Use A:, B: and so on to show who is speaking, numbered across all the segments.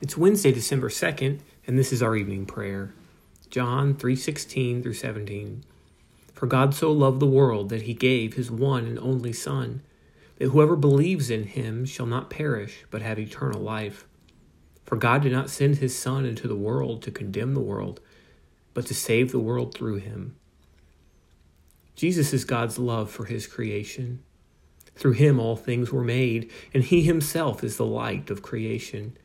A: It's Wednesday, December 2nd, and this is our evening prayer. John 3:16 through 17. For God so loved the world that he gave his one and only son, that whoever believes in him shall not perish but have eternal life. For God did not send his son into the world to condemn the world, but to save the world through him. Jesus is God's love for his creation. Through him all things were made, and he himself is the light of creation.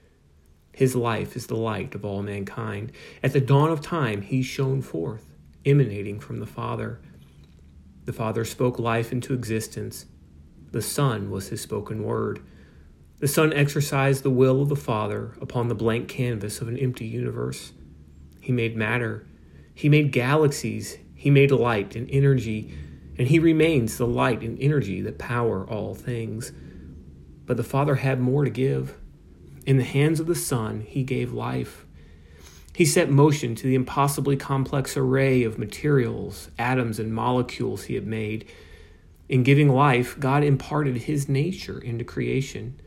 A: His life is the light of all mankind. At the dawn of time, he shone forth, emanating from the Father. The Father spoke life into existence. The Son was his spoken word. The Son exercised the will of the Father upon the blank canvas of an empty universe. He made matter. He made galaxies. He made light and energy. And he remains the light and energy that power all things. But the Father had more to give. In the hands of the Son, he gave life. He set motion to the impossibly complex array of materials, atoms, and molecules he had made. In giving life, God imparted his nature into creation.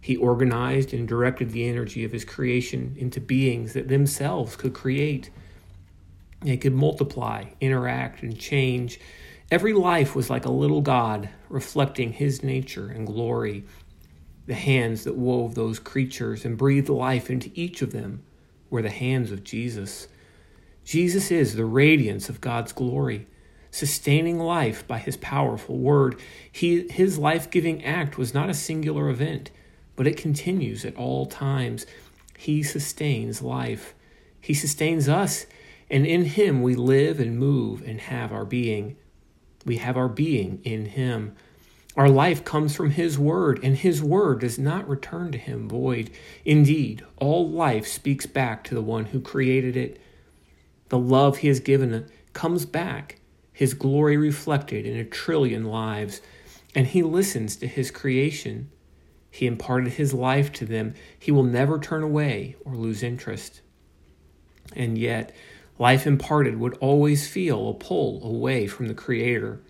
A: He organized and directed the energy of his creation into beings that themselves could create. They could multiply, interact, and change. Every life was like a little God, reflecting his nature and glory the hands that wove those creatures and breathed life into each of them were the hands of Jesus. Jesus is the radiance of God's glory, sustaining life by his powerful word. He, his life giving act was not a singular event, but it continues at all times. He sustains life, he sustains us, and in him we live and move and have our being. We have our being in him. Our life comes from His Word, and His Word does not return to Him void. Indeed, all life speaks back to the one who created it. The love He has given it comes back, His glory reflected in a trillion lives, and He listens to His creation. He imparted His life to them. He will never turn away or lose interest. And yet, life imparted would always feel a pull away from the Creator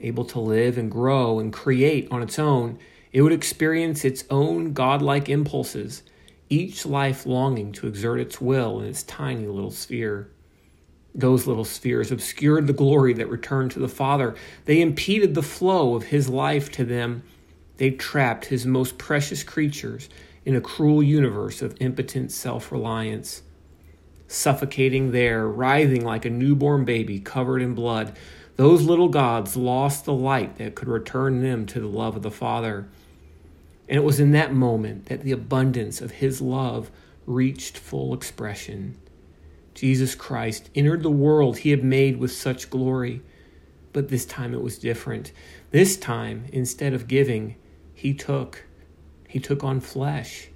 A: able to live and grow and create on its own, it would experience its own godlike impulses, each life longing to exert its will in its tiny little sphere. Those little spheres obscured the glory that returned to the Father. They impeded the flow of His life to them. They trapped His most precious creatures in a cruel universe of impotent self reliance. Suffocating there, writhing like a newborn baby covered in blood, those little gods lost the light that could return them to the love of the Father. And it was in that moment that the abundance of His love reached full expression. Jesus Christ entered the world He had made with such glory. But this time it was different. This time, instead of giving, He took. He took on flesh.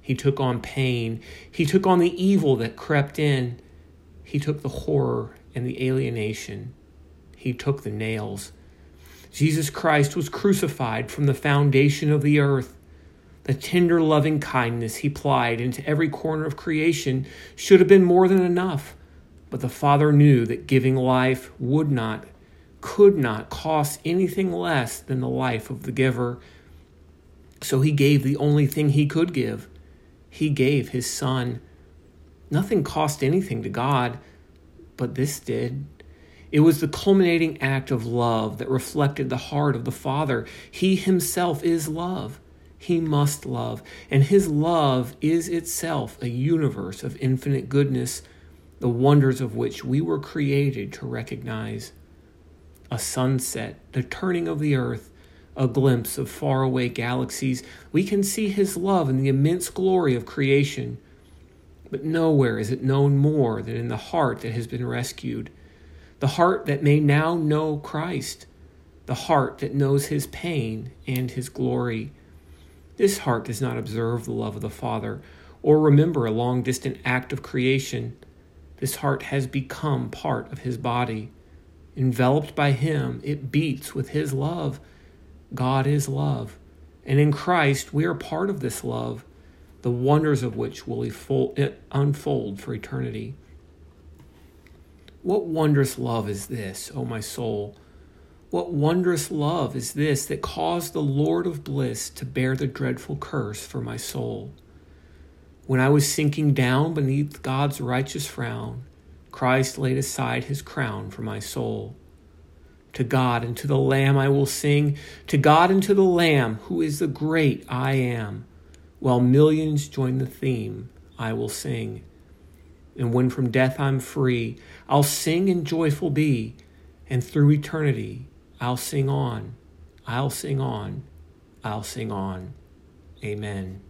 A: He took on pain. He took on the evil that crept in. He took the horror and the alienation he took the nails. Jesus Christ was crucified from the foundation of the earth. The tender loving kindness he plied into every corner of creation should have been more than enough, but the Father knew that giving life would not, could not cost anything less than the life of the giver. So he gave the only thing he could give. He gave his Son. Nothing cost anything to God, but this did. It was the culminating act of love that reflected the heart of the Father. He himself is love. He must love. And his love is itself a universe of infinite goodness, the wonders of which we were created to recognize. A sunset, the turning of the earth, a glimpse of faraway galaxies. We can see his love in the immense glory of creation. But nowhere is it known more than in the heart that has been rescued the heart that may now know Christ, the heart that knows his pain and his glory. This heart does not observe the love of the Father or remember a long distant act of creation. This heart has become part of his body. Enveloped by him, it beats with his love. God is love. And in Christ, we are part of this love, the wonders of which will unfold for eternity. What wondrous love is this, O my soul? What wondrous love is this that caused the Lord of bliss to bear the dreadful curse for my soul? When I was sinking down beneath God's righteous frown, Christ laid aside his crown for my soul. To God and to the Lamb I will sing, to God and to the Lamb, who is the great I am. While millions join the theme, I will sing. And when from death I'm free, I'll sing and joyful be, and through eternity I'll sing on, I'll sing on, I'll sing on. Amen.